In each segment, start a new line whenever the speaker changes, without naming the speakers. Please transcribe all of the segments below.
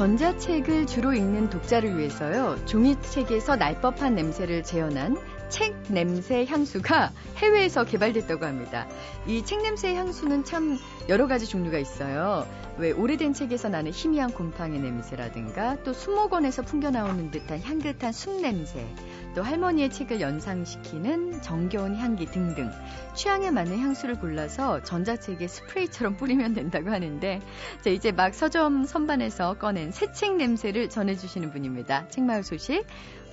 전자책을 주로 읽는 독자를 위해서요. 종이책에서 날 법한 냄새를 재현한 책 냄새 향수가 해외에서 개발됐다고 합니다. 이 책 냄새 향수는 참 여러 가지 종류가 있어요. 왜 오래된 책에서 나는 희미한 곰팡이 냄새라든가 또 수목원에서 풍겨 나오는 듯한 향긋한 숲 냄새, 또 할머니의 책을 연상시키는 정겨운 향기 등등 취향에 맞는 향수를 골라서 전자책에 스프레이처럼 뿌리면 된다고 하는데 자 이제 막 서점 선반에서 꺼낸 새 책 냄새를 전해주시는 분입니다. 책마을 소식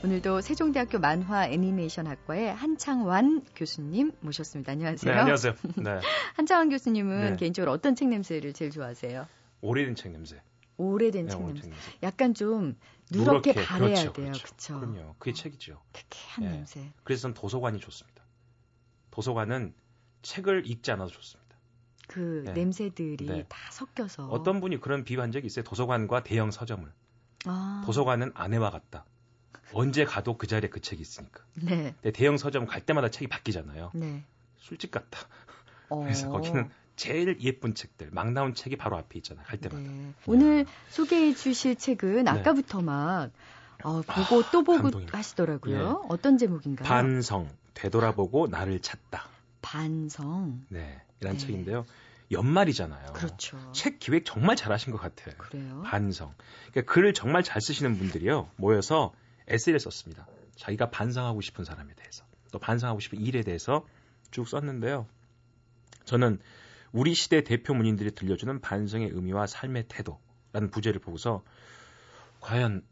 오늘도 세종대학교 만화 애니메이션 학과의 한창완 교수님 모셨습니다. 안녕하세요.
네, 안녕하세요. 네.
한창완 교수님은
네.
개인적으로 어떤 책 냄새를 제일 좋아하세요?
오래된 책 냄새.
오래된
네,
책 냄새.
책 냄새.
약간 좀 누렇게
누렇게,
바래야
그렇죠,
돼요.
그렇죠. 그럼요. 그게 책이죠.
쾌쾌한
예.
냄새.
그래서 전 도서관이 좋습니다. 도서관은 책을 읽지 않아도 좋습니다.
그
네.
냄새들이
네.
다 섞여서.
어떤 분이 그런 비유한 적이 있어요. 도서관과 대형 서점을.
아,
도서관은 아내와 같다. 언제 가도 그 자리에 그 책이 있으니까.
네,
근데 대형 서점 갈 때마다 책이 바뀌잖아요.
네.
술집 같다.
어.
그래서 거기는 제일 예쁜 책들, 막 나온 책이 바로 앞에 있잖아요. 갈 때마다.
네. 오늘 소개해 주실 책은
네.
아까부터 막 어, 보고 또 보고
감동입니다.
하시더라고요. 어떤 제목인가요?
반성, 되돌아보고 나를 찾다.
반성.
네, 이란
네.
책인데요. 연말이잖아요.
그렇죠.
책 기획 정말 잘하신 것 같아요.
그래요?
반성. 그러니까 글을 정말 잘 쓰시는 분들이요. 모여서 에세이를 썼습니다. 자기가 반성하고 싶은 사람에 대해서. 또 반성하고 싶은 일에 대해서 쭉 썼는데요. 저는 우리 시대 대표 문인들이 들려주는 반성의 의미와 삶의 태도라는 부제를 보고서 과연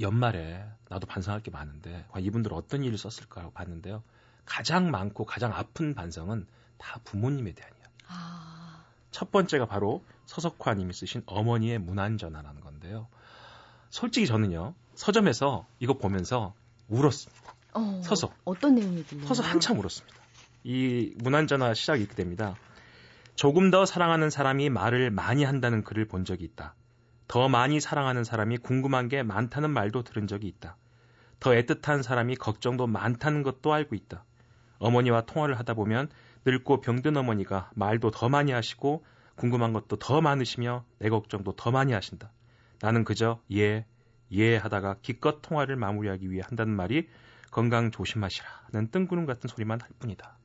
연말에 나도 반성할 게 많은데 과연 이분들은 어떤 일을 썼을까 하고 봤는데요. 가장 많고 가장 아픈 반성은 다 부모님에 대한 이야기.
아,
첫 번째가 바로 서석화님이 쓰신 어머니의 문안 전화라는 건데요. 솔직히 저는요 서점에서 이거 보면서 울었습니다.
어,
서서.
어떤 내용이 들려요?
서서 한참 울었습니다. 이 문안전화 시작이 이렇게 됩니다. 조금 더 사랑하는 사람이 말을 많이 한다는 글을 본 적이 있다. 더 많이 사랑하는 사람이 궁금한 게 많다는 말도 들은 적이 있다. 더 애틋한 사람이 걱정도 많다는 것도 알고 있다. 어머니와 통화를 하다 보면 늙고 병든 어머니가 말도 더 많이 하시고 궁금한 것도 더 많으시며 내 걱정도 더 많이 하신다. 나는 그저 예, 예 하다가 기껏 통화를 마무리하기 위해 한다는 말이 건강 조심하시라는 뜬구름 같은 소리만 할 뿐이다.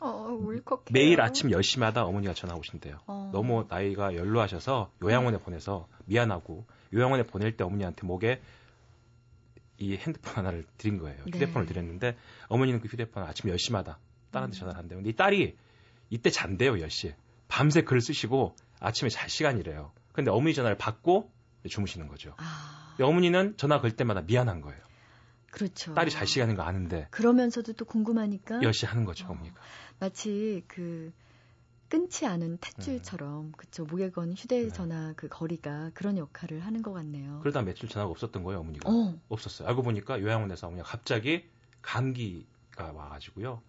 어, 울컥해요.
매일 아침 10시마다 어머니가 전화 오신대요.
어.
너무 나이가 연로하셔서 요양원에 보내서 미안하고 요양원에 보낼 때 어머니한테 목에 이 핸드폰 하나를 드린 거예요.
네.
휴대폰을 드렸는데 어머니는 그 휴대폰을 아침 10시마다 딸한테 전화를 한대요. 근데 이 딸이 이때 잔대요, 10시에. 밤새 글 쓰시고 아침에 잘 시간이래요. 근데 어머니 전화를 받고 주무시는 거죠.
아,
어머니는 전화 걸 때마다 미안한 거예요.
그렇죠.
딸이 잘 시간인 거 아는데
그러면서도 또 궁금하니까
10시 하는 거죠,
어.
어머니가.
마치 그 끊지 않은 탯줄처럼 그쵸 목에 건 휴대전화 그 거리가 그런 역할을 하는 것 같네요.
그러다 며칠 전화가 없었던 거예요, 어머니가.
어,
없었어요. 알고 보니까 요양원에서 어머니가 갑자기 감기가 와가지고요.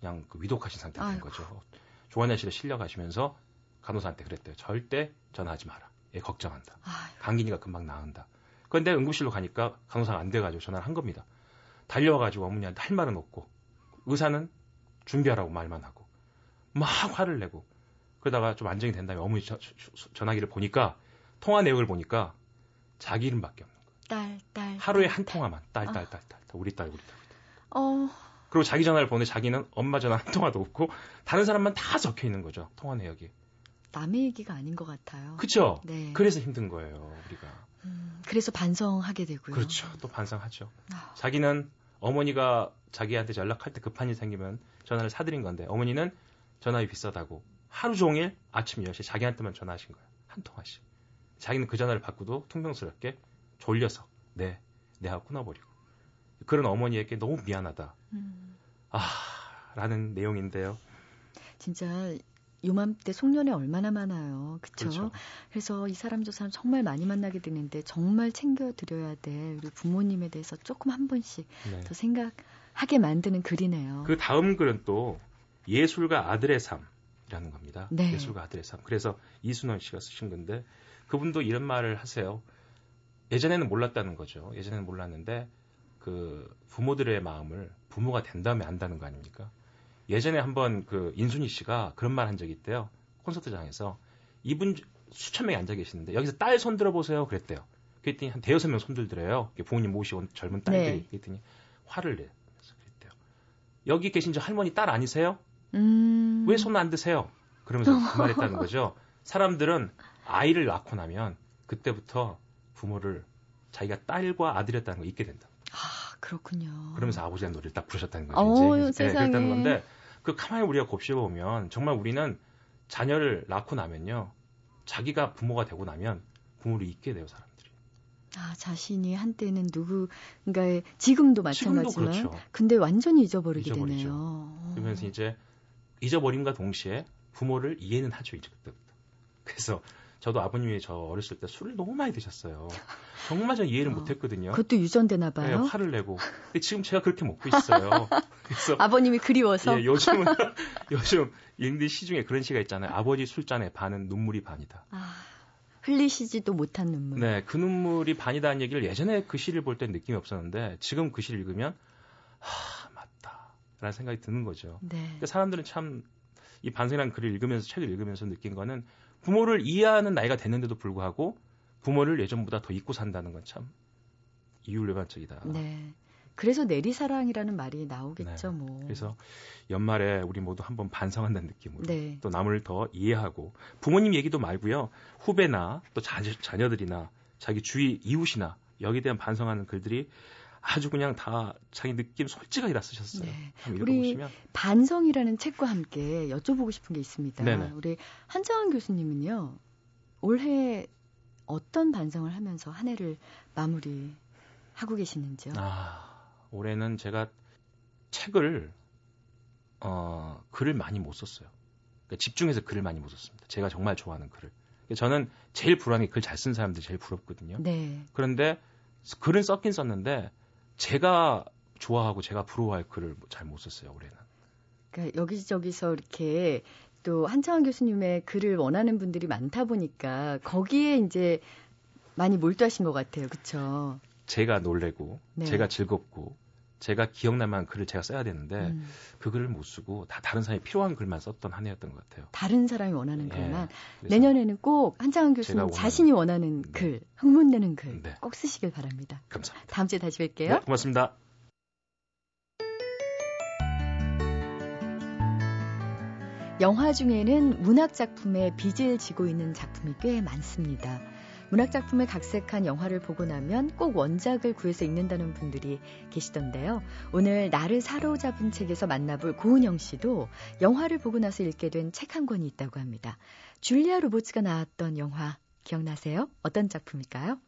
그냥 그 위독하신 상태가 된. 거죠. 조환자실에 실려 가시면서 간호사한테 그랬대요. 절대 전화하지 마라. 얘 걱정한다.
아,
감기니까 금방 나은다. 그런데 응급실로 가니까 간호사가 안 돼가지고 전화를 한 겁니다. 달려와가지고 어머니한테 할 말은 없고 의사는 준비하라고 말만 하고 막 화를 내고 그러다가 좀 안정이 된 다음에 어머니 저- 저- 전화기를 보니까 통화 내역을 보니까 자기 이름밖에 없는 거예요.
딸, 딸.
하루에
딸,
한
딸.
통화만 딸딸 딸 딸 우리 딸 우리 딸.
어,
그리고 자기 전화를 보내 자기는 엄마 전화 한 통화도 없고 다른 사람만 다 적혀 있는 거죠. 통화 내역이.
남의 얘기가 아닌 것 같아요.
그쵸?
네.
그래서 힘든 거예요, 우리가.
음, 그래서 반성하게 되고요.
그렇죠. 또 반성하죠.
아.
자기는 어머니가 자기한테 연락할 때 급한 일 생기면 전화를 사드린 건데 어머니는 전화비 비싸다고 하루 종일 아침 10시에 자기한테만 전화하신 거예요. 한 통화씩. 자기는 그 전화를 받고도 퉁명스럽게 졸려서 네, 네 하고 끊어버리고. 그런 어머니에게 너무 미안하다.
음,
아, 라는 내용인데요.
진짜 요맘때 송년회 얼마나 많아요. 그쵸?
그렇죠.
그래서 이 사람 저 사람 정말 많이 만나게 되는데 정말 챙겨드려야 돼. 우리 부모님에 대해서 조금 한 번씩
네.
더 생각하게 만드는 글이네요.
그 다음 글은 또 예술가 아들의 삶이라는 겁니다.
네.
예술가 아들의 삶. 그래서 이순원 씨가 쓰신 건데 그분도 이런 말을 하세요. 예전에는 몰랐다는 거죠. 예전에는 몰랐는데 그 부모들의 마음을 부모가 된 다음에 안다는 거 아닙니까? 예전에 한번 그 인순이 씨가 그런 말 한 적이 있대요. 콘서트장에서 이분 수천 명이 앉아 계시는데 여기서 딸 손 들어 보세요. 그랬대요. 그랬더니 한 대여섯 명 손들더래요. 부모님 모시고 온 젊은 딸들이. 네. 그랬더니 화를 내. 그랬대요. 여기 계신 저 할머니 딸 아니세요? 음... 왜손 안 드세요? 그러면서 그 말했다는 거죠. 사람들은 아이를 낳고 나면 그때부터 부모를 자기가 딸과 아들이었다는 걸 잊게 된다.
아, 그렇군요.
그러면서 아버지의 노래를 딱 부르셨다는 거죠. 어, 이제. 네, 그랬다는 건데 그 가만히 우리가 곱씹어 보면 정말 우리는 자녀를 낳고 나면요. 자기가 부모가 되고 나면 부모를 잊게 돼요, 사람들이.
아, 자신이 한때는 누구인가의 지금도 마찬가지지만
지금도 그렇죠.
근데 완전히 잊어버리게
잊어버리죠.
되네요.
그러면서 이제 잊어버림과 동시에 부모를 이해는 하죠, 이제 그때부터. 그래서 저도 아버님이 저 어렸을 때 술을 너무 많이 드셨어요. 정말 전 이해를 어, 못했거든요.
그것도 유전되나 봐요.
네, 화를 내고. 근데 지금 제가 그렇게 먹고 있어요.
그래서 아버님이 그리워서.
예, 요즘은 요즘 인디 시 중에 그런 시가 있잖아요. 아버지 술잔에 반은 눈물이 반이다. 아,
흘리시지도 못한 눈물.
네, 그 눈물이 반이다는 얘기를 예전에 그 시를 볼 때 느낌이 없었는데 지금 그 시를 읽으면 하 맞다라는 생각이 드는 거죠. 네. 그러니까 사람들은 참 이 반성이라는 글을 읽으면서 책을 읽으면서 느낀 거는 부모를 이해하는 나이가 됐는데도 불구하고 부모를 예전보다 더 잊고 산다는 건 참 이율배반적이다.
네. 그래서 내리사랑이라는 말이 나오겠죠,
네.
뭐.
그래서 연말에 우리 모두 한번 반성한다는 느낌으로 네. 또 남을 더 이해하고 부모님 얘기도 말고요. 후배나 또 자녀, 자녀들이나 자기 주위 이웃이나 여기에 대한 반성하는 글들이 아주 그냥 다 자기 느낌 솔직하게 다 쓰셨어요. 네.
우리. 반성이라는 책과 함께 여쭤보고 싶은 게 있습니다. 네네. 우리 한정환 교수님은요. 올해 어떤 반성을 하면서 한 해를 마무리 하고 계시는지요?
아, 올해는 제가 책을 어, 글을 많이 못 썼어요. 그러니까 집중해서 글을 많이 못 썼습니다. 제가 정말 좋아하는 글을. 그러니까 저는 제일 게글잘 쓴 사람들 제일 부럽거든요. 네. 그런데 글은 썼긴 썼는데 제가 좋아하고 제가 부러워할 글을 잘 못 썼어요 올해는.
그러니까 여기저기서 이렇게 또 한창원 교수님의 글을 원하는 분들이 많다 보니까 거기에 이제 많이 몰두하신 것 같아요, 그렇죠?
제가 놀래고 네. 제가 즐겁고 제가 기억날 만한 글을 제가 써야 되는데 음. 그 글을 못 쓰고 다 다른 사람이 필요한 글만 썼던 한 해였던 것 같아요.
다른 사람이 원하는 예. 글만 내년에는 꼭 한창원 교수님 원하는, 자신이 원하는 네. 글, 흥분되는 글꼭 네. 쓰시길 바랍니다.
감사합니다.
다음 주에 다시 뵐게요.
네, 고맙습니다.
영화 중에는 문학 작품에 빚을 지고 있는 작품이 꽤 많습니다. 문학작품을 각색한 영화를 보고 나면 꼭 원작을 구해서 읽는다는 분들이 계시던데요. 오늘 나를 사로잡은 책에서 만나볼 고은영 씨도 영화를 보고 나서 읽게 된 책 한 권이 있다고 합니다. 줄리아 로버츠가 나왔던 영화 기억나세요? 어떤 작품일까요?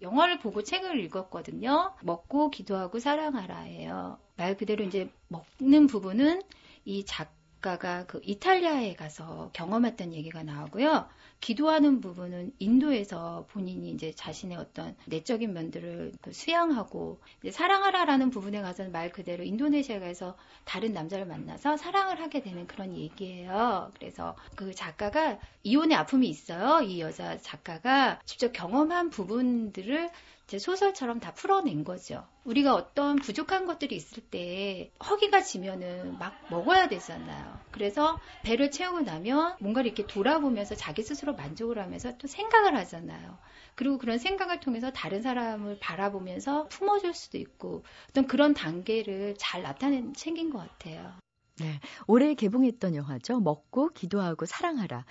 영화를 보고 책을 읽었거든요. 먹고 기도하고 사랑하라예요. 말 그대로 이제 먹는 부분은 이 작가가 그 이탈리아에 가서 경험했던 얘기가 나오고요. 기도하는 부분은 인도에서 본인이 이제 자신의 어떤 내적인 면들을 그 수양하고 사랑하라라는 부분에 가서는 말 그대로 인도네시아에서 다른 남자를 만나서 사랑을 하게 되는 그런 얘기예요. 그래서 그 작가가 이혼의 아픔이 있어요. 이 여자 작가가 직접 경험한 부분들을 제 소설처럼 다 풀어낸 거죠. 우리가 어떤 부족한 것들이 있을 때 허기가 지면은 막 먹어야 되잖아요. 그래서 배를 채우고 나면 뭔가를 이렇게 돌아보면서 자기 스스로 만족을 하면서 또 생각을 하잖아요. 그리고 그런 생각을 통해서 다른 사람을 바라보면서 품어줄 수도 있고 어떤 그런 단계를 잘 나타낸 책인 것 같아요.
네. 올해 개봉했던 영화죠. 먹고 기도하고 사랑하라.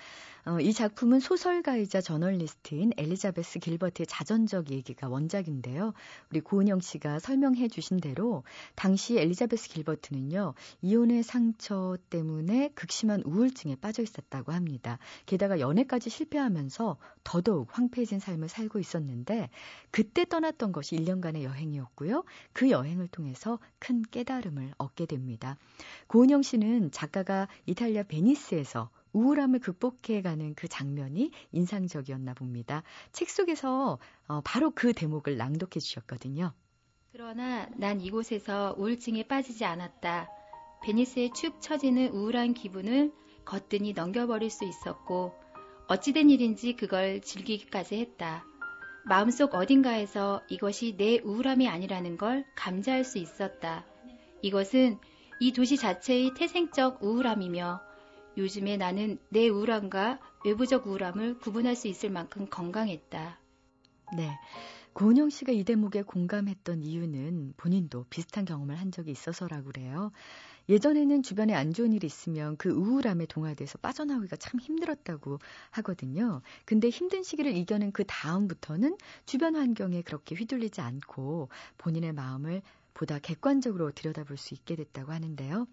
어, 이 작품은 소설가이자 저널리스트인 엘리자베스 길버트의 자전적 얘기가 원작인데요. 우리 고은영 씨가 설명해 주신 대로 당시 엘리자베스 길버트는요. 이혼의 상처 때문에 극심한 우울증에 빠져 있었다고 합니다. 게다가 연애까지 실패하면서 더더욱 황폐해진 삶을 살고 있었는데 그때 떠났던 것이 1년간의 여행이었고요. 그 여행을 통해서 큰 깨달음을 얻게 됩니다. 고은영 씨는 작가가 이탈리아 베니스에서 우울함을 극복해가는 그 장면이 인상적이었나 봅니다. 책 속에서 어, 바로 그 대목을 낭독해 주셨거든요.
그러나 난 이곳에서 우울증에 빠지지 않았다. 베니스에 축 처지는 우울한 기분을 거뜬히 넘겨버릴 수 있었고 어찌된 일인지 그걸 즐기기까지 했다. 마음속 어딘가에서 이것이 내 우울함이 아니라는 걸 감지할 수 있었다. 이것은 이 도시 자체의 태생적 우울함이며 요즘에 나는 내 우울함과 외부적 우울함을 구분할 수 있을 만큼 건강했다.
네. 고은영 씨가 이 대목에 공감했던 이유는 본인도 비슷한 경험을 한 적이 있어서라고 그래요. 예전에는 주변에 안 좋은 일이 있으면 그 우울함에 동화돼서 빠져나오기가 참 힘들었다고 하거든요. 근데 힘든 시기를 이겨낸 그 다음부터는 주변 환경에 그렇게 휘둘리지 않고 본인의 마음을 보다 객관적으로 들여다볼 수 있게 됐다고 하는데요.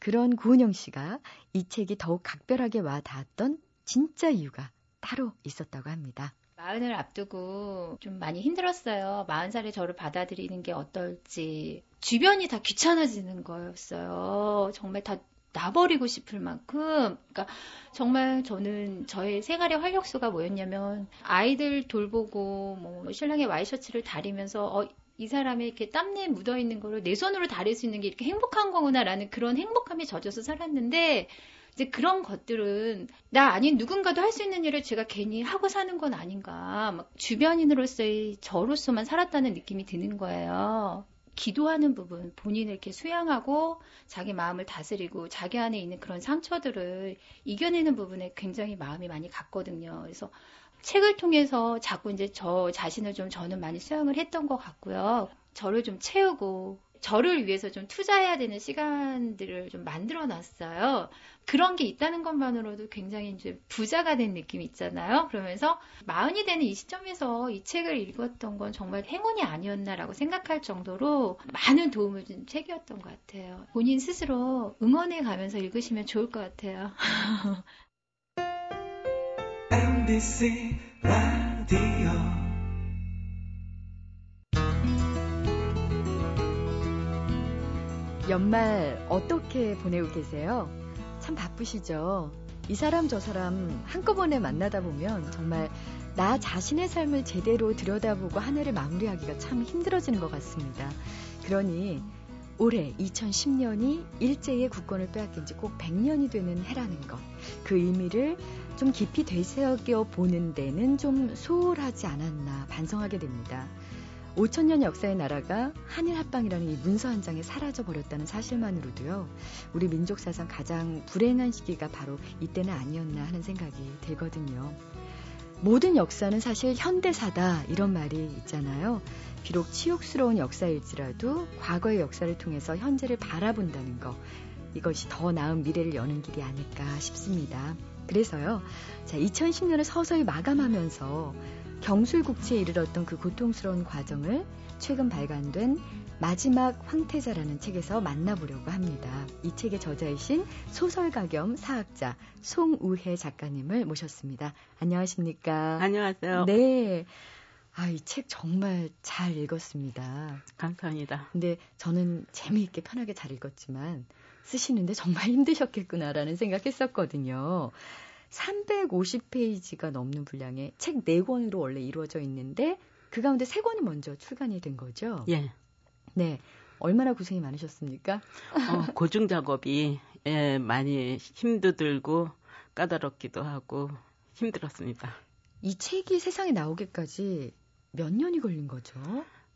그런 구은영 씨가 이 책이 더욱 각별하게 와 닿았던 진짜 이유가 따로 있었다고 합니다.
마흔을 앞두고 좀 많이 힘들었어요. 마흔 살에 저를 받아들이는 게 어떨지. 주변이 다 귀찮아지는 거였어요. 정말 다 놔버리고 싶을 만큼. 그러니까 정말 저는 저의 생활의 활력소가 뭐였냐면 아이들 돌보고 뭐 신랑의 와이셔츠를 다리면서 어, 이 사람의 이렇게 땀내 묻어 있는 거를 내 손으로 다릴 수 있는 게 이렇게 행복한 거구나라는 그런 행복함에 젖어서 살았는데 이제 그런 것들은 나 아닌 누군가도 할 수 있는 일을 제가 괜히 하고 사는 건 아닌가. 막 주변인으로서의 저로서만 살았다는 느낌이 드는 거예요. 기도하는 부분, 본인을 이렇게 수양하고 자기 마음을 다스리고 자기 안에 있는 그런 상처들을 이겨내는 부분에 굉장히 마음이 많이 갔거든요. 그래서 책을 통해서 자꾸 이제 저 자신을 좀 저는 많이 수양을 했던 것 같고요. 저를 좀 채우고 저를 위해서 좀 투자해야 되는 시간들을 좀 만들어 놨어요. 그런 게 있다는 것만으로도 굉장히 이제 부자가 된 느낌이 있잖아요. 그러면서 마흔이 되는 이 시점에서 이 책을 읽었던 건 정말 행운이 아니었나라고 생각할 정도로 많은 도움을 준 책이었던 것 같아요. 본인 스스로 응원해 가면서 읽으시면 좋을 것 같아요. MBC 라디오 연말 어떻게 보내고 계세요? 참 바쁘시죠? 이 사람 저 사람 한꺼번에 만나다 보면 정말 나 자신의 삶을 제대로 들여다보고 한 해를 마무리하기가 참 힘들어지는 것 같습니다. 그러니 올해 2010년이 일제의 국권을 빼앗긴 지 꼭 100년이 되는 해라는 것. 그 의미를 좀 깊이 되새겨 보는 데는 좀 소홀하지 않았나 반성하게 됩니다. 5천년 역사의 나라가 한일 합방이라는 이 문서 한 장에 사라져 버렸다는 사실만으로도요. 우리 민족 사상 가장 불행한 시기가 바로 이때는 아니었나 하는 생각이 들거든요. 모든 역사는 사실 현대사다 이런 말이 있잖아요. 비록 치욕스러운 역사일지라도 과거의 역사를 통해서 현재를 바라본다는 것 이것이 더 나은 미래를 여는 길이 아닐까 싶습니다. 그래서요. 자, 2010년을 서서히 마감하면서 경술국지에 이르렀던 그 고통스러운 과정을 최근 발간된 마지막 황태자라는 책에서 만나보려고 합니다. 이 책의 저자이신 소설가 겸 사학자 송우혜 작가님을 모셨습니다. 안녕하십니까?
안녕하세요.
네. 아, 이 책 정말 잘 읽었습니다.
감사합니다.
근데 저는 재미있게 편하게 잘 읽었지만 쓰시는데 정말 힘드셨겠구나라는 생각했었거든요. 350페이지가 넘는 분량의 책 4권으로 원래 이루어져 있는데 그 가운데 3권이 먼저 출간이 된 거죠?
예.
네. 얼마나 고생이 많으셨습니까?
어, 고증 작업이 예, 많이 힘도 들고 까다롭기도 하고 힘들었습니다.
이 책이 세상에 나오기까지 몇 년이 걸린 거죠?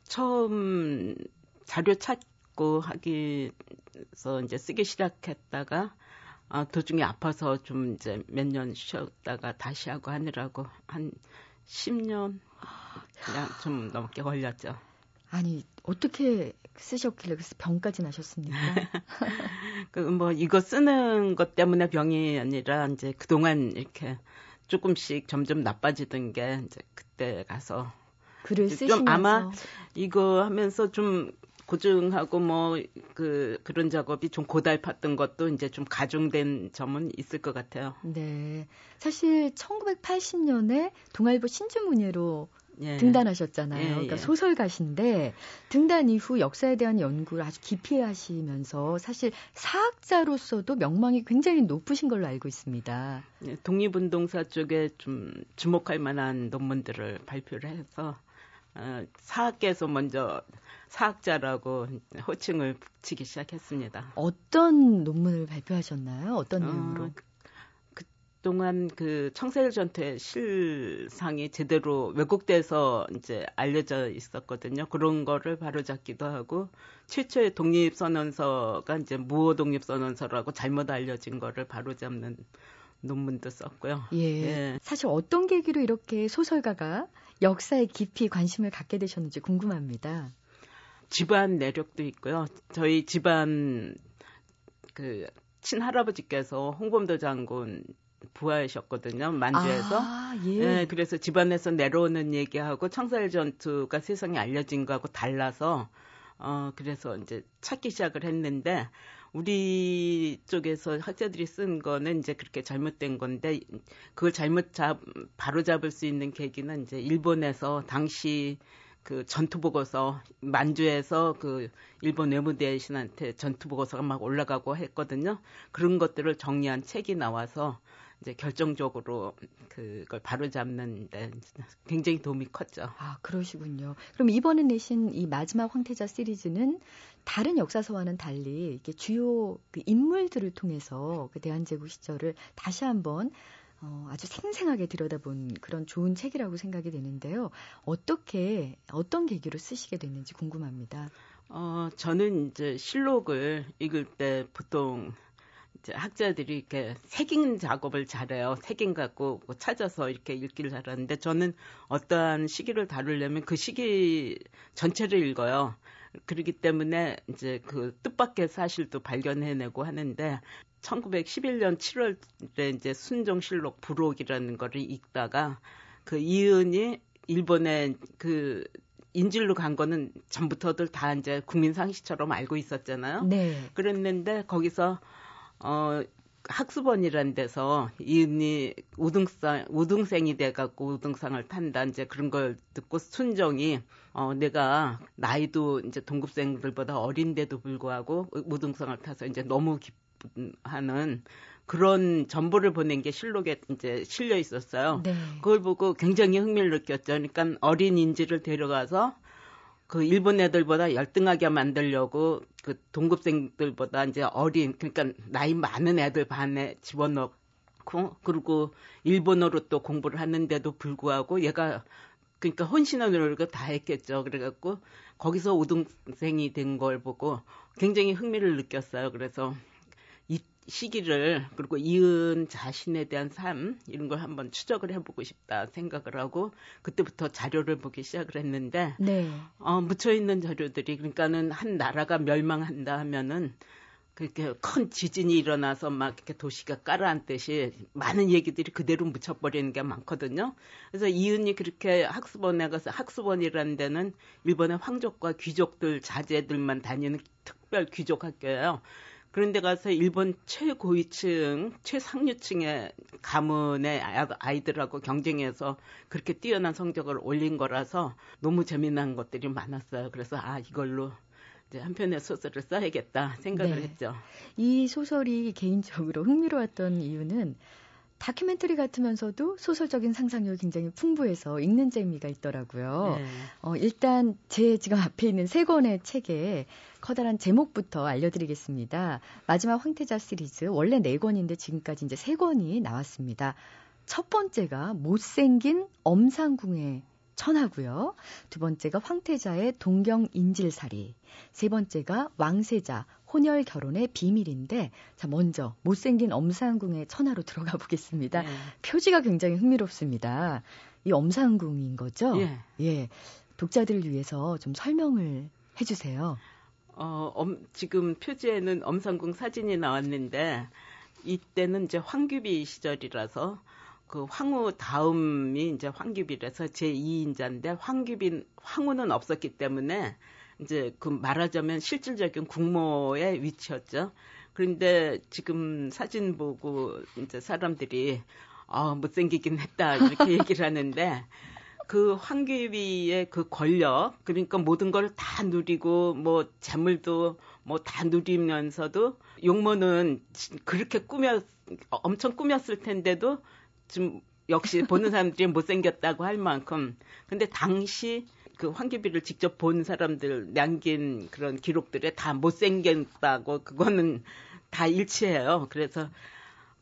처음 자료 찾고 하기서 이제 쓰기 시작했다가 아, 도중에 아파서 좀 이제 몇 년 쉬었다가 다시 하고 하느라고 한 10년 그냥 좀 넘게 걸렸죠.
아니 어떻게 쓰셨길래 그래서 병까지 나셨습니까?
그뭐 이거 쓰는 것 때문에 병이 아니라 이제 그동안 이렇게 조금씩 점점 나빠지던 게 이제 그때 가서
글을 쓰시면서
좀 아마 이거 하면서 좀 고증하고 뭐 그 그런 작업이 좀 고달팠던 것도 이제 좀 가중된 점은 있을 것 같아요.
네. 사실 1980년에 동아일보 신주문예로 예. 등단하셨잖아요. 예, 그러니까 예. 소설가신데 등단 이후 역사에 대한 연구를 아주 깊이 하시면서 사실 사학자로서도 명망이 굉장히 높으신 걸로 알고 있습니다.
예, 독립운동사 쪽에 좀 주목할 만한 논문들을 발표를 해서 어, 사학계에서 먼저 사학자라고 호칭을 붙이기 시작했습니다.
어떤 논문을 발표하셨나요? 어떤 어, 내용으로?
그동안 그 청사일 전투의 실상이 제대로 왜곡돼서 이제 알려져 있었거든요. 그런 거를 바로잡기도 하고 최초의 독립선언서가 이제 무호 독립선언서라고 잘못 알려진 거를 바로잡는 논문도 썼고요.
예. 예. 사실 어떤 계기로 이렇게 소설가가 역사에 깊이 관심을 갖게 되셨는지 궁금합니다.
집안 내력도 있고요. 저희 집안 그 친할아버지께서 홍범도 장군 부하셨거든요. 만주에서. 아, 예. 네, 그래서 집안에서 내려오는 얘기하고 청사일 전투가 세상에 알려진 거하고 달라서 어 그래서 이제 찾기 시작을 했는데 우리 쪽에서 학자들이 쓴 거는 이제 그렇게 잘못된 건데 그걸 잘못 잡 바로 잡을 수 있는 계기는 이제 일본에서 당시 그 전투 보고서 만주에서 그 일본 외무대신한테 전투 보고서가 막 올라가고 했거든요. 그런 것들을 정리한 책이 나와서 이제 결정적으로 그걸 바로잡는데 굉장히 도움이 컸죠.
아 그러시군요. 그럼 이번에 내신 이 마지막 황태자 시리즈는 다른 역사서와는 달리 이게 주요 그 인물들을 통해서 그 대한제국 시절을 다시 한번 어, 아주 생생하게 들여다본 그런 좋은 책이라고 생각이 되는데요. 어떻게 어떤 계기로 쓰시게 됐는지 궁금합니다.
어, 저는 이제 실록을 읽을 때 보통 학자들이 이렇게 색인 작업을 잘해요. 색인 갖고 뭐 찾아서 이렇게 읽기를 잘하는데 저는 어떠한 시기를 다루려면 그 시기 전체를 읽어요. 그렇기 때문에 이제 그 뜻밖의 사실도 발견해내고 하는데 1911년 7월에 이제 순정실록 부록이라는 거를 읽다가 그 이은이 일본에 그 인질로 간 거는 전부터들 다 이제 국민 상식처럼 알고 있었잖아요. 네. 그랬는데 거기서 어, 학습원이라는 데서 이은이 우등상 우등생이 돼 갖고 우등상을 탄다 이제 그런 걸 듣고 순정이 어 내가 나이도 이제 동급생들보다 어린데도 불구하고 우등상을 타서 이제 너무 기뻐 하는 그런 정보를 보낸 게 실록에 이제 실려 있었어요. 네. 그걸 보고 굉장히 흥미를 느꼈죠. 그러니까 어린 인지를 데려가서 그 일본 애들보다 열등하게 만들려고 그 동급생들보다 이제 어린 그러니까 나이 많은 애들 반에 집어넣고 그리고 일본어로 또 공부를 하는데도 불구하고 얘가 그러니까 혼신의 노력을 다 했겠죠. 그래갖고 거기서 우등생이 된 걸 보고 굉장히 흥미를 느꼈어요. 그래서 시기를 그리고 이은 자신에 대한 삶 이런 걸 한번 추적을 해보고 싶다 생각을 하고 그때부터 자료를 보기 시작을 했는데 네. 어, 묻혀 있는 자료들이 그러니까는 한 나라가 멸망한다 하면은 그렇게 큰 지진이 일어나서 막 이렇게 도시가 깔아앉듯이 많은 얘기들이 그대로 묻혀버리는 게 많거든요. 그래서 이은이 그렇게 학습원에 가서 학습원이라는 데는 일본의 황족과 귀족들 자제들만 다니는 특별 귀족 학교예요. 그런데 가서 일본 최고위층, 최상류층의 가문의 아이들하고 경쟁해서 그렇게 뛰어난 성적을 올린 거라서 너무 재미난 것들이 많았어요. 그래서 아 이걸로 이제 한 편의 소설을 써야겠다 생각을 네. 했죠.
이 소설이 개인적으로 흥미로웠던 이유는 다큐멘터리 같으면서도 소설적인 상상력이 굉장히 풍부해서 읽는 재미가 있더라고요. 네. 어, 일단 제 지금 앞에 있는 세 권의 책에 커다란 제목부터 알려드리겠습니다. 마지막 황태자 시리즈 원래 네 권인데 지금까지 이제 세 권이 나왔습니다. 첫 번째가 못생긴 엄상궁의 천하고요. 두 번째가 황태자의 동경 인질살이. 세 번째가 왕세자 혼혈 결혼의 비밀인데 자 먼저 못생긴 엄상궁의 천하로 들어가 보겠습니다. 네. 표지가 굉장히 흥미롭습니다. 이 엄상궁인 거죠? 예. 예. 독자들을 위해서 좀 설명을 해 주세요.
어, 엄, 지금 표지에는 엄상궁 사진이 나왔는데 이때는 이제 황규비 시절이라서 그 황후 다음이 이제 황규비라서 제2인자인데 황규빈 황후는 없었기 때문에 이제 그 말하자면 실질적인 국모의 위치였죠. 그런데 지금 사진 보고 이제 사람들이 아 못생기긴 했다 이렇게 얘기를 하는데 그 황규비의 그 권력 그러니까 모든 걸 다 누리고 뭐 재물도 뭐 다 누리면서도 용모는 그렇게 꾸몄 엄청 꾸몄을 텐데도 좀 역시 보는 사람들이 못생겼다고 할 만큼 근데 당시 그 황기비를 직접 본 사람들 남긴 그런 기록들에 다 못생겼다고 그거는 다 일치해요. 그래서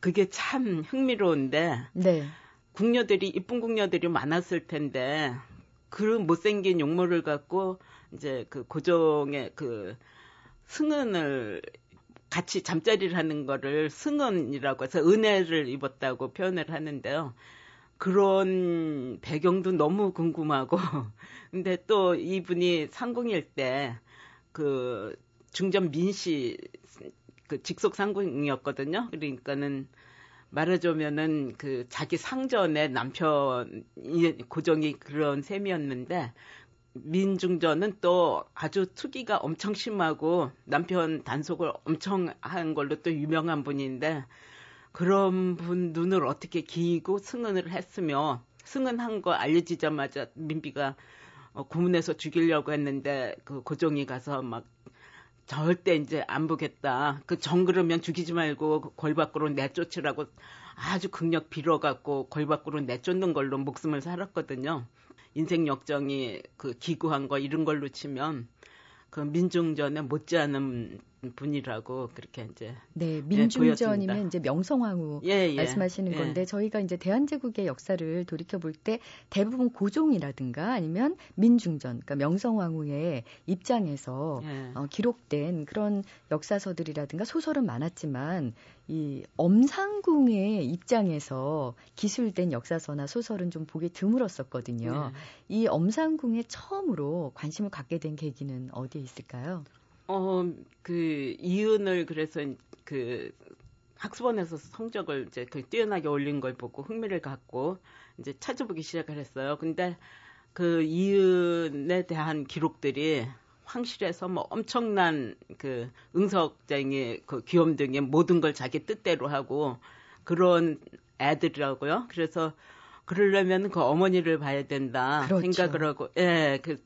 그게 참 흥미로운데
네.
궁녀들이 이쁜 궁녀들이 많았을 텐데 그 못생긴 용모를 갖고 이제 그 고종의 그 승은을 같이 잠자리를 하는 거를 승은이라고 해서 은혜를 입었다고 표현을 하는데요. 그런 배경도 너무 궁금하고 근데 또 이분이 상궁일 때그 중전 민씨 그 직속 상궁이었거든요. 그러니까는 말하자면은 그 자기 상전의 남편 고정이 그런 셈이었는데 민중전은 또 아주 투기가 엄청 심하고 남편 단속을 엄청 한 걸로 또 유명한 분인데 그런 분 눈을 어떻게 기이고 승은을 했으며 승은한 거 알려지자마자 민비가 어, 고문해서 죽이려고 했는데 그 고종이 가서 막 절대 이제 안 보겠다. 그 정그러면 죽이지 말고 걸 밖으로 내쫓으라고 아주 극력 빌어갖고 걸 밖으로 내쫓는 걸로 목숨을 살았거든요. 인생 역정이 그 기구한 거 이런 걸로 치면 그 민중전에 못지않은 분이라고 그렇게 이제
네 민중전이면 예, 이제 명성황후 예, 예, 말씀하시는 예. 건데 저희가 이제 대한제국의 역사를 돌이켜 볼 때 대부분 고종이라든가 아니면 민중전 그러니까 명성황후의 입장에서 예. 어, 기록된 그런 역사서들이라든가 소설은 많았지만 이 엄상궁의 입장에서 기술된 역사서나 소설은 좀 보기 드물었었거든요. 네. 이 엄상궁에 처음으로 관심을 갖게 된 계기는 어디에 있을까요?
어, 그 이은을 그래서 그 학습원에서 성적을 이제 그 뛰어나게 올린 걸 보고 흥미를 갖고 이제 찾아보기 시작을 했어요. 근데 그 이은에 대한 기록들이 황실에서 뭐 엄청난 그 응석쟁이 그 귀염둥이 모든 걸 자기 뜻대로 하고 그런 애들이라고요. 그래서 그러려면 그 어머니를 봐야 된다 그렇죠. 생각을 하고 예 그,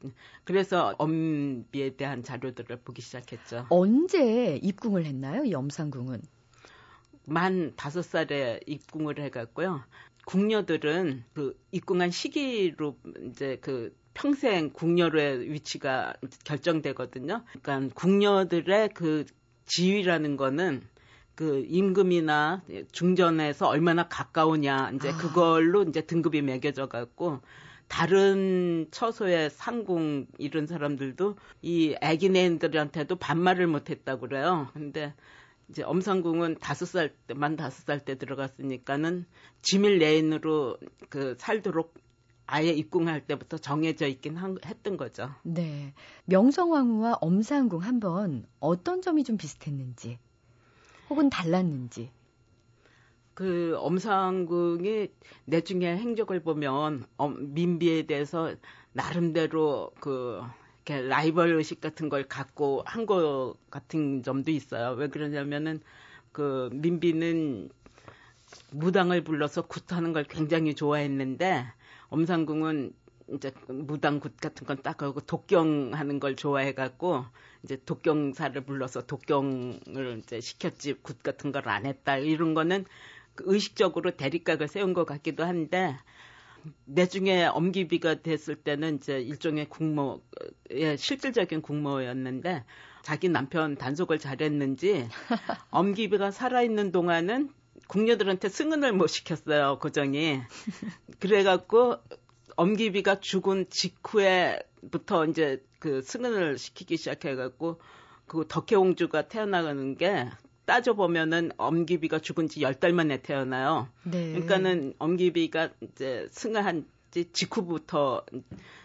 그래서 엄비에 대한 자료들을 보기 시작했죠.
언제 입궁을 했나요? 이 엄상궁은
만 다섯 살에 입궁을 해갔고요. 궁녀들은 그 입궁한 시기로 이제 그 평생 궁녀의 위치가 결정되거든요. 그러니까 궁녀들의 그 지위라는 거는 그 임금이나 중전에서 얼마나 가까우냐 이제 아. 그걸로 이제 등급이 매겨져 갖고 다른 처소의 상궁 이런 사람들도 이 애기네들한테도 반말을 못했다고 그래요. 근데 이제 엄상궁은 다섯 살 때, 만 다섯 살 때 들어갔으니까는 지밀 레인으로 그 살도록 아예 입궁할 때부터 정해져 있긴 한, 했던 거죠.
네. 명성황후와 엄상궁 한번 어떤 점이 좀 비슷했는지 혹은 달랐는지.
그 엄상궁이 내중의 행적을 보면 민비에 대해서 나름대로 그 이렇게 라이벌 의식 같은 걸 갖고 한것 같은 점도 있어요. 왜 그러냐면은 그 민비는 무당을 불러서 굿하는 걸 굉장히 좋아했는데 엄상궁은 이제 무당 굿 같은 건 딱 하고 독경하는 걸 좋아해갖고 이제 독경사를 불러서 독경을 이제 시켰지 굿 같은 걸 안 했다. 이런 거는 그 의식적으로 대립각을 세운 것 같기도 한데 내중에 엄기비가 됐을 때는 이제 일종의 국모의 실질적인 국모였는데 자기 남편 단속을 잘했는지 엄기비가 살아있는 동안은 궁녀들한테 승은을 못 시켰어요 고정이. 그래갖고 엄기비가 죽은 직후에부터 이제 그 승은을 시키기 시작해갖고 그 덕혜옹주가 태어나가는 게 따져 보면은 엄기비가 죽은 지 열 달 만에 태어나요. 네. 그러니까는 엄기비가 이제 승하한 지 직후부터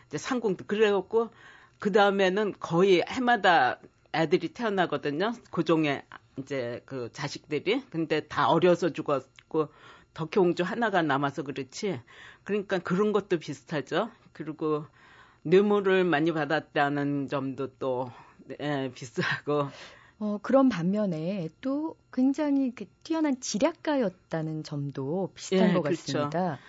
이제 상궁, 그래갖고 그 다음에는 거의 해마다 애들이 태어나거든요. 고종의 이제 그 자식들이. 근데 다 어려서 죽었고 덕혜옹주 하나가 남아서 그렇지. 그러니까 그런 것도 비슷하죠. 그리고 뇌물을 많이 받았다는 점도 또 예, 비슷하고.
어, 그런 반면에 또 굉장히 그 뛰어난 지략가였다는 점도 비슷한 예, 것 그렇죠. 같습니다.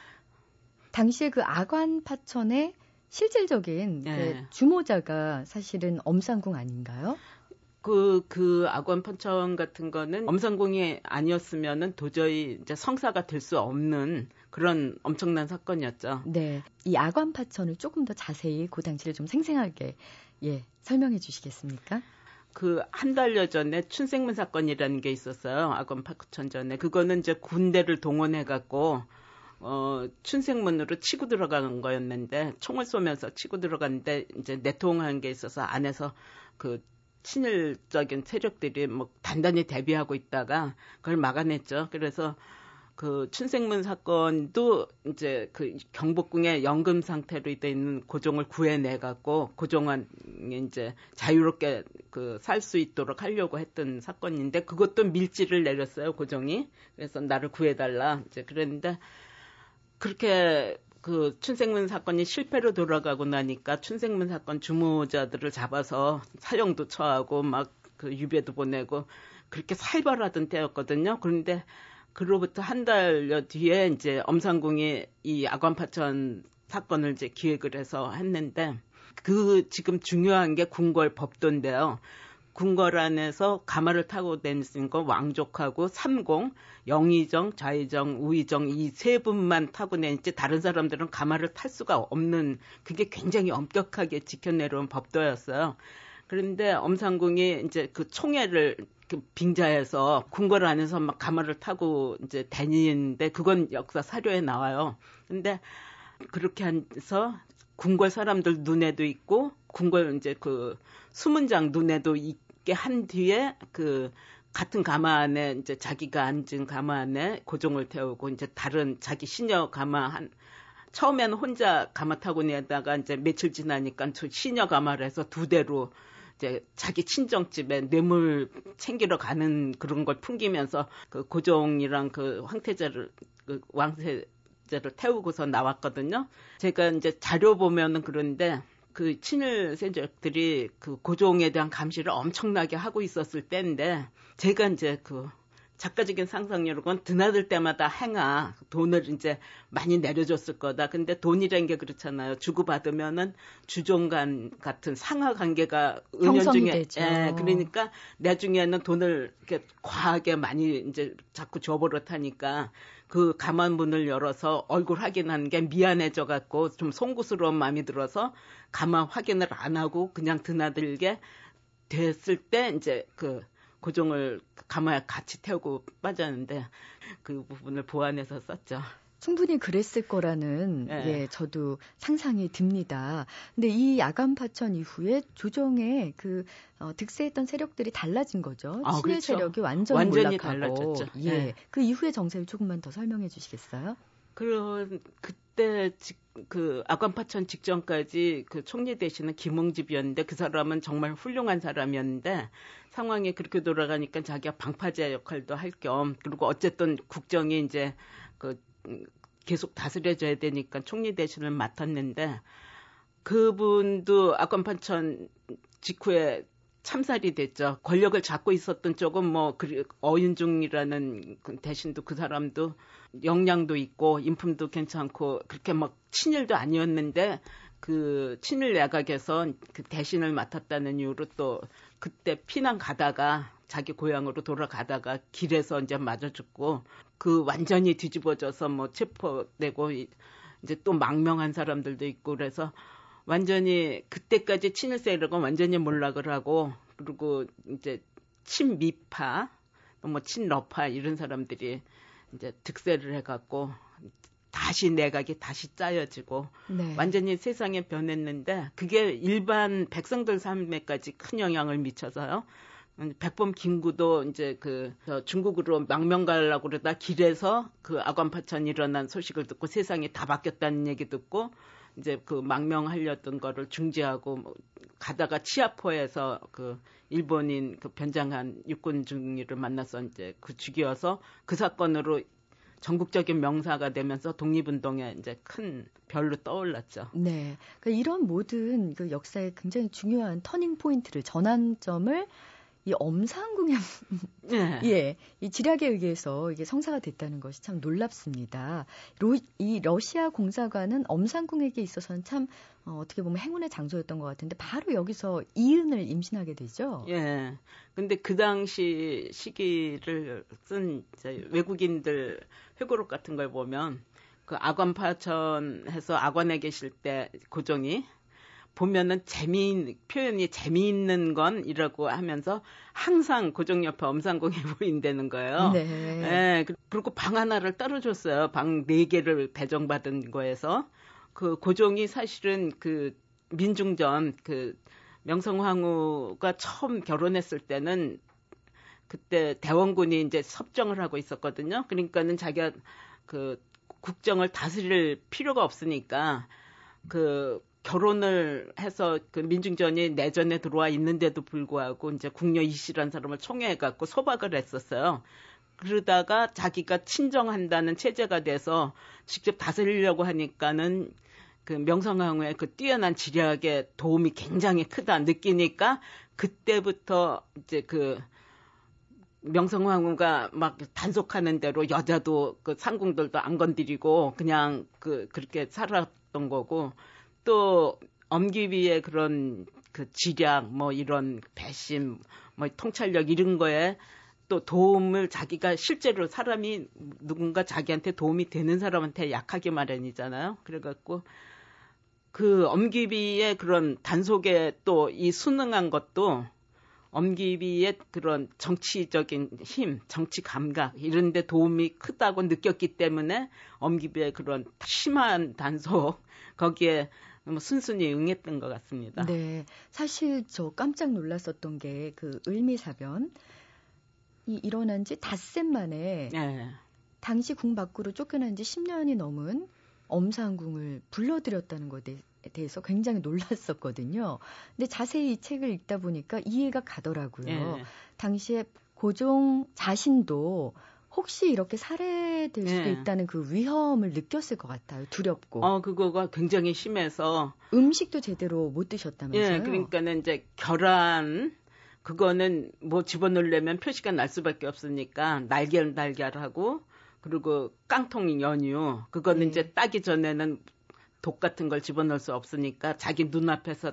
당시에 그 아관 파천의 실질적인 예. 그 주모자가 사실은 엄상궁 아닌가요?
그, 그 악원 판천 같은 거는 엄상공이 아니었으면은 도저히 이제 성사가 될 수 없는 그런 엄청난 사건이었죠.
네. 이 악원 파천을 조금 더 자세히 그 당시를 좀 생생하게 예, 설명해 주시겠습니까?
그 한 달여 전에 춘생문 사건이라는 게 있었어요. 아건 파크천 전에. 그거는 이제 군대를 동원해 갖고 어 춘생문으로 치고 들어가는 거였는데 총을 쏘면서 치고 들어갔는데 이제 내통한 게 있어서 안에서 그 친일적인 세력들이 뭐 단단히 대비하고 있다가 그걸 막아냈죠. 그래서 그 춘생문 사건도 이제 그 경복궁에 연금 상태로 돼 있는 고종을 구해내 갖고 고종은 이제 자유롭게 그 살 수 있도록 하려고 했던 사건인데 그것도 밀지를 내렸어요 고종이 그래서 나를 구해달라 이제 그랬는데 그렇게 그 춘생문 사건이 실패로 돌아가고 나니까 춘생문 사건 주모자들을 잡아서 사형도 처하고 막 그 유배도 보내고 그렇게 살벌하던 때였거든요. 그런데 그로부터 한 달여 뒤에 이제 엄상궁이 이 아관파천 사건을 이제 기획을 해서 했는데 그 지금 중요한 게 궁궐 법도인데요. 궁궐 안에서 가마를 타고 다니는 거 왕족하고 삼공, 영의정, 좌의정, 우의정 이 세 분만 타고 다니지 다른 사람들은 가마를 탈 수가 없는 그게 굉장히 엄격하게 지켜내려온 법도였어요. 그런데 엄상궁이 이제 그 총애를 그 빙자해서 궁궐 안에서 막 가마를 타고 이제 다니는데 그건 역사 사료에 나와요. 근데 그렇게 해서 궁궐 사람들 눈에도 있고 궁궐 이제 그 수문장 눈에도 있 게 한 뒤에 그 같은 가마 안에 이제 자기가 앉은 가마 안에 고종을 태우고 이제 다른 자기 시녀 가마 한 처음에는 혼자 가마 타고 내다가 이제 며칠 지나니까 저 시녀 가마를 해서 두 대로 이제 자기 친정집에 뇌물 챙기러 가는 그런 걸 풍기면서 그 고종이랑 그 황태자를 그 왕세자를 태우고서 나왔거든요. 제가 이제 자료 보면은 그런데 그 친일 세력들이 그 고종에 대한 감시를 엄청나게 하고 있었을 때인데 제가 이제 그 작가적인 상상력은 드나들 때마다 행아 돈을 이제 많이 내려줬을 거다. 근데 돈이란 게 그렇잖아요. 주고받으면은 주종간 같은 상하 관계가 은연 중에
되죠.
예, 그러니까 나중에는 돈을 이렇게 과하게 많이 이제 자꾸 줘버릇하니까 그 가만 문을 열어서 얼굴 확인하는 게 미안해져 갖고 좀 송구스러운 마음이 들어서 가만 확인을 안 하고 그냥 드나들게 됐을 때 이제 그 고종을 가마에 같이 태우고 빠졌는데 그 부분을 보완해서 썼죠.
충분히 그랬을 거라는
네.
예, 저도 상상이 듭니다. 근데 이 야간 파천 이후에 조정의 그 어, 득세했던 세력들이 달라진 거죠.
아,
친일
그렇죠.
세력이 완전히,
완전히
몰락하고.
달라졌죠.
예.
네.
그 이후의 정세를 조금만 더 설명해 주시겠어요?
그 그때 직, 그 아관파천 직전까지 그 총리 대신은 김홍집이었는데 그 사람은 정말 훌륭한 사람이었는데 상황이 그렇게 돌아가니까 자기가 방파제 역할도 할 겸 그리고 어쨌든 국정이 이제 계속 다스려져야 되니까 총리 대신을 맡았는데 그분도 아관파천 직후에 참살이 됐죠. 권력을 잡고 있었던 쪽은 뭐 그, 어윤중이라는 그 대신도 그 사람도 역량도 있고 인품도 괜찮고 그렇게 막 친일도 아니었는데 그 친일 내각에서 그 대신을 맡았다는 이유로 또 그때 피난 가다가 자기 고향으로 돌아가다가 길에서 이제 맞아 죽고 그 완전히 뒤집어져서 뭐 체포되고 이제 또 망명한 사람들도 있고 그래서 완전히 그때까지 친일 세력은 완전히 몰락을 하고 그리고 이제 친미파 뭐 친러파 이런 사람들이 이제 득세를 해갖고 다시 내각이 다시 짜여지고
네.
완전히 세상에 변했는데 그게 일반 백성들 삶에까지 큰 영향을 미쳐서요. 백범 김구도 이제 그 중국으로 망명 가려고 그러다 길에서 그 아관파천 일어난 소식을 듣고 세상이 다 바뀌었다는 얘기 듣고 이제 그 망명하려던 거를 중지하고 뭐 가다가 치아포에서 그 일본인 그 변장한 육군 중위를 만나서 이제 그 죽여서 그 사건으로 전국적인 명사가 되면서 독립운동에 이제 큰 별로 떠올랐죠.
네. 그러니까 이런 모든 그 역사의 굉장히 중요한 터닝 포인트를 전환점을 이 엄상궁의
네.
예, 이 지략에 의해서 이게 성사가 됐다는 것이 참 놀랍습니다. 로, 이 러시아 공사관은 엄상궁에게 있어서는 참 어, 어떻게 보면 행운의 장소였던 것 같은데 바로 여기서 이은을 임신하게 되죠.
예. 근데 그 당시 시기를 쓴 외국인들 회고록 같은 걸 보면 그 아관 파천해서 아관에 계실 때 고종이 보면은 재미 표현이 재미있는 건 이라고 하면서 항상 고정 옆에 엄상공이 보인다는 거예요.
네.
예, 그리고 방 하나를 따로 줬어요. 방 네 개를 배정받은 거에서 그 고종이 사실은 그 민중전 그 명성황후가 처음 결혼했을 때는 그때 대원군이 이제 섭정을 하고 있었거든요. 그러니까는 자기가 그 국정을 다스릴 필요가 없으니까 그 결혼을 해서 그 민중전이 내전에 들어와 있는데도 불구하고 이제 국녀 이씨라는 사람을 총애해 갖고 소박을 했었어요. 그러다가 자기가 친정한다는 체제가 돼서 직접 다스리려고 하니까는 그 명성황후의 그 뛰어난 지략에 도움이 굉장히 크다 느끼니까 그때부터 이제 그 명성황후가 막 단속하는 대로 여자도 그 상궁들도 안 건드리고 그냥 그 그렇게 살았던 거고 또 엄기비의 그런 그 지략 뭐 이런 배심 뭐 통찰력 이런 거에 또 도움을 자기가 실제로 사람이 누군가 자기한테 도움이 되는 사람한테 약하게 마련이잖아요. 그래갖고 그 엄기비의 그런 단속에 또 이 순응한 것도 엄기비의 그런 정치적인 힘, 정치 감각 이런 데 도움이 크다고 느꼈기 때문에 엄기비의 그런 심한 단속 거기에 뭐 순순히 응했던 것 같습니다.
네. 사실 저 깜짝 놀랐었던 게 그 을미사변 이 일어난 지 닷새 만에
네.
당시 궁 밖으로 쫓겨난 지 10년이 넘은 엄상궁을 불러들였다는 것에 대해서 굉장히 놀랐었거든요. 근데 자세히 이 책을 읽다 보니까 이해가 가더라고요.
네.
당시에 고종 자신도 혹시 이렇게 살해될 수도
네.
있다는 그 위험을 느꼈을 것 같아요. 두렵고.
어 그거가 굉장히 심해서
음식도 제대로 못 드셨다면서요?
예, 그러니까는 이제 결함 그거는 뭐 집어넣으려면 표시가 날 수밖에 없으니까 날개를 달걀하고 그리고 깡통 연유 그거는
네.
이제 따기 전에는 독 같은 걸 집어넣을 수 없으니까 자기 눈앞에서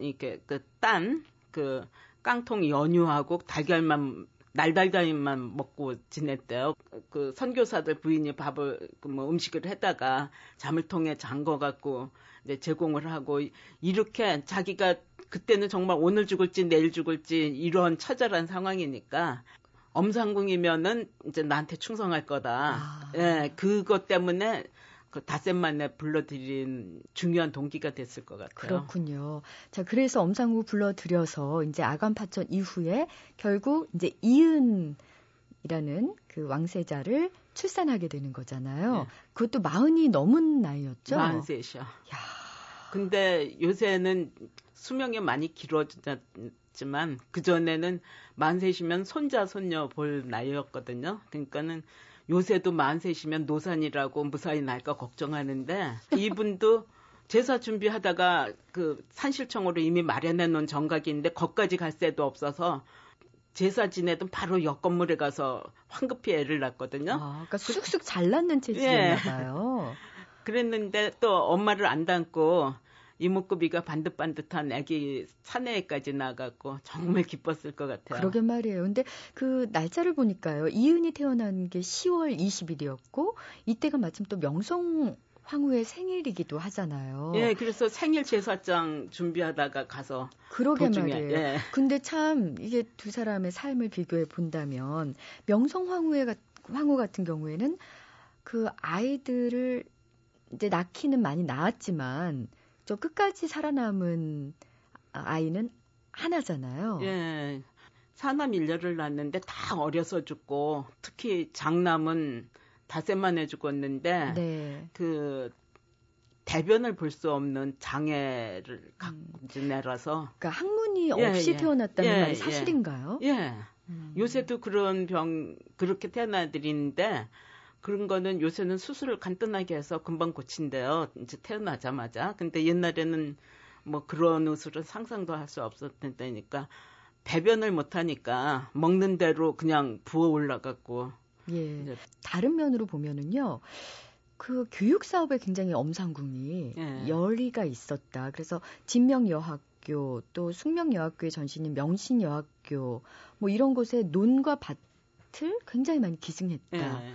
이렇게 그 딴그 깡통 연유하고 달걀만 날달걀만 먹고 지냈대요. 그 선교사들 부인이 밥을 그뭐 음식을 해다가 자물통에 잠궈 갖고 이제 제공을 하고 이렇게 자기가 그때는 정말 오늘 죽을지 내일 죽을지 이런 처절한 상황이니까 엄상궁이면은 이제 나한테 충성할 거다.
아.
예, 그것 때문에 그 닷새 만에 불러들인 중요한 동기가 됐을 것 같아요.
그렇군요. 자, 그래서 엄상구 불러들여서 이제 아간 파천 이후에 결국 이제 이은이라는 그 왕세자를 출산하게 되는 거잖아요.
네.
그것도 마흔이 넘은 나이였죠.
43이요.
야,
근데 요새는 수명이 많이 길어졌지만 그 전에는 만셋이면 손자 손녀 볼 나이였거든요. 그러니까는 요새도 만셋이면 노산이라고 무사히 날까 걱정하는데 이분도 제사 준비하다가 그 산실청으로 이미 마련해 놓은 정각인데 거기까지 갈 새도 없어서 제사 지내던 바로 옆 건물에 가서 황급히 애를 낳거든요.
아, 그러니까 쑥쑥 잘났는 체질이었나
예.
봐요.
그랬는데 또 엄마를 안 닮고 이목구비가 반듯반듯한 아기 사내까지 나갔고 정말 기뻤을 것 같아요.
그러게 말이에요. 근데 그 날짜를 보니까요. 이은이 태어난 게 10월 20일이었고 이때가 마침 또 명성 황후의 생일이기도 하잖아요.
예, 그래서 생일 제사장 준비하다가 가서
그러게
도중에,
말이에요.
예.
근데 참 이게 두 사람의 삶을 비교해 본다면 명성 황후의 가- 황후 같은 경우에는 그 아이들을 이제 낳기는 많이 낳았지만 저 끝까지 살아남은 아이는 하나잖아요.
예, 사남 일녀를 낳았는데 다 어려서 죽고 특히 장남은 닷새 만에 죽었는데
네.
그 대변을 볼 수 없는 장애를 갖진 애라서
그러니까 학문이
예,
없이
예.
태어났다는
예,
말이
예.
사실인가요?
예.
음.
요새도 그런 병 그렇게 태어난 애들이 있는데 그런 거는 요새는 수술을 간단하게 해서 금방 고친대요. 이제 태어나자마자. 근데 옛날에는 뭐 그런 수술은 상상도 할 수 없었던 때니까 배변을 못 하니까 먹는 대로 그냥 부어 올라갔고
예. 다른 면으로 보면은요. 그 교육 사업에 굉장히 엄상궁이
예.
열의가 있었다. 그래서 진명여학교 또 숙명여학교의 전신인 명신여학교 뭐 이런 곳에 논과 밭을 굉장히 많이 기증했다.
예.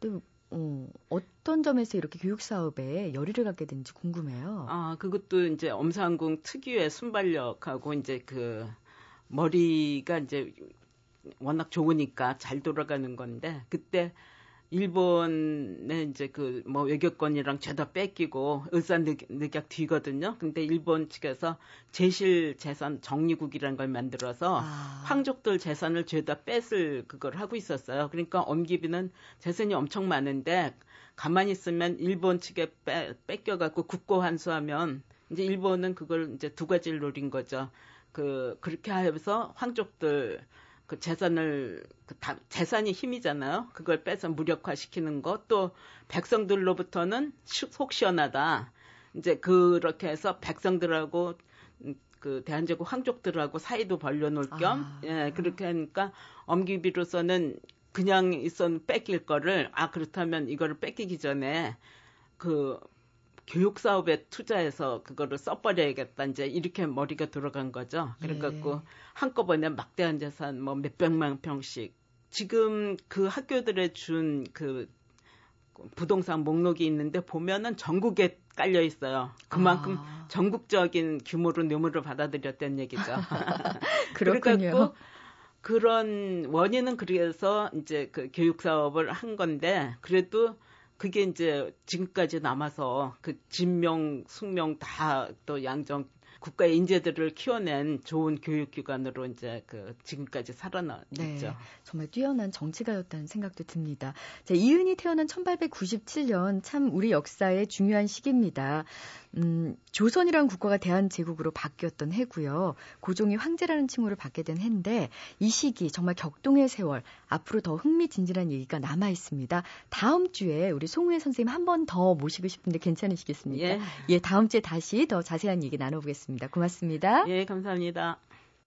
또 어, 어떤 점에서 이렇게 교육 사업에 열의를 갖게 된지 궁금해요.
아, 그것도 이제 엄상궁 특유의 순발력하고 이제 그 머리가 이제 워낙 좋으니까 잘 돌아가는 건데 그때 일본에 이제 그 뭐 외교권이랑 죄다 뺏기고 을사늑약 뒤거든요. 근데 일본 측에서 제실 재산 정리국이라는 걸 만들어서
아.
황족들 재산을 죄다 뺏을 그걸 하고 있었어요. 그러니까 엄기비는 재산이 엄청 많은데 가만히 있으면 일본 측에 빼, 뺏겨갖고 국고 환수하면 이제 일본은 그걸 이제 두 가지를 노린 거죠. 그 그렇게 하면서 황족들 그 재산을 그 다, 재산이 힘이잖아요. 그걸 빼서 무력화시키는 것 또 백성들로부터는 속 시원하다. 이제 그렇게 해서 백성들하고 음, 그 대한제국 황족들하고 사이도 벌려놓을 겸
아.
예, 그렇게 하니까 엄기비로서는 그냥 있었 뺏길 거를 아 그렇다면 이거를 뺏기기 전에 그 교육 사업에 투자해서 그거를 써버려야겠다. 이제 이렇게 머리가 돌아간 거죠. 그래갖고
예.
한꺼번에 막대한 재산 뭐 몇백만 평씩 지금 그 학교들에 준 그 부동산 목록이 있는데 보면은 전국에 깔려 있어요. 그만큼
아.
전국적인 규모로 뇌물을 받아들였다는 얘기죠.
그렇군요.
그런 원인은 그래서 이제 그 교육 사업을 한 건데 그래도 그게 이제 지금까지 남아서 그 진명, 숙명 다 또 양정 국가의 인재들을 키워낸 좋은 교육기관으로 이제 그 지금까지 살아남죠.
네, 정말 뛰어난 정치가였다는 생각도 듭니다. 자, 이은이 태어난 1897년 참 우리 역사의 중요한 시기입니다. 음, 조선이란 국가가 대한제국으로 바뀌었던 해고요. 고종이 황제라는 칭호를 받게 된 해인데 이 시기 정말 격동의 세월 앞으로 더 흥미진진한 얘기가 남아 있습니다. 다음 주에 우리 송우혜 선생님 한 번 더 모시고 싶은데 괜찮으시겠습니까?
예.
예, 다음 주에 다시 더 자세한 얘기 나눠보겠습니다. 고맙습니다.
예, 감사합니다.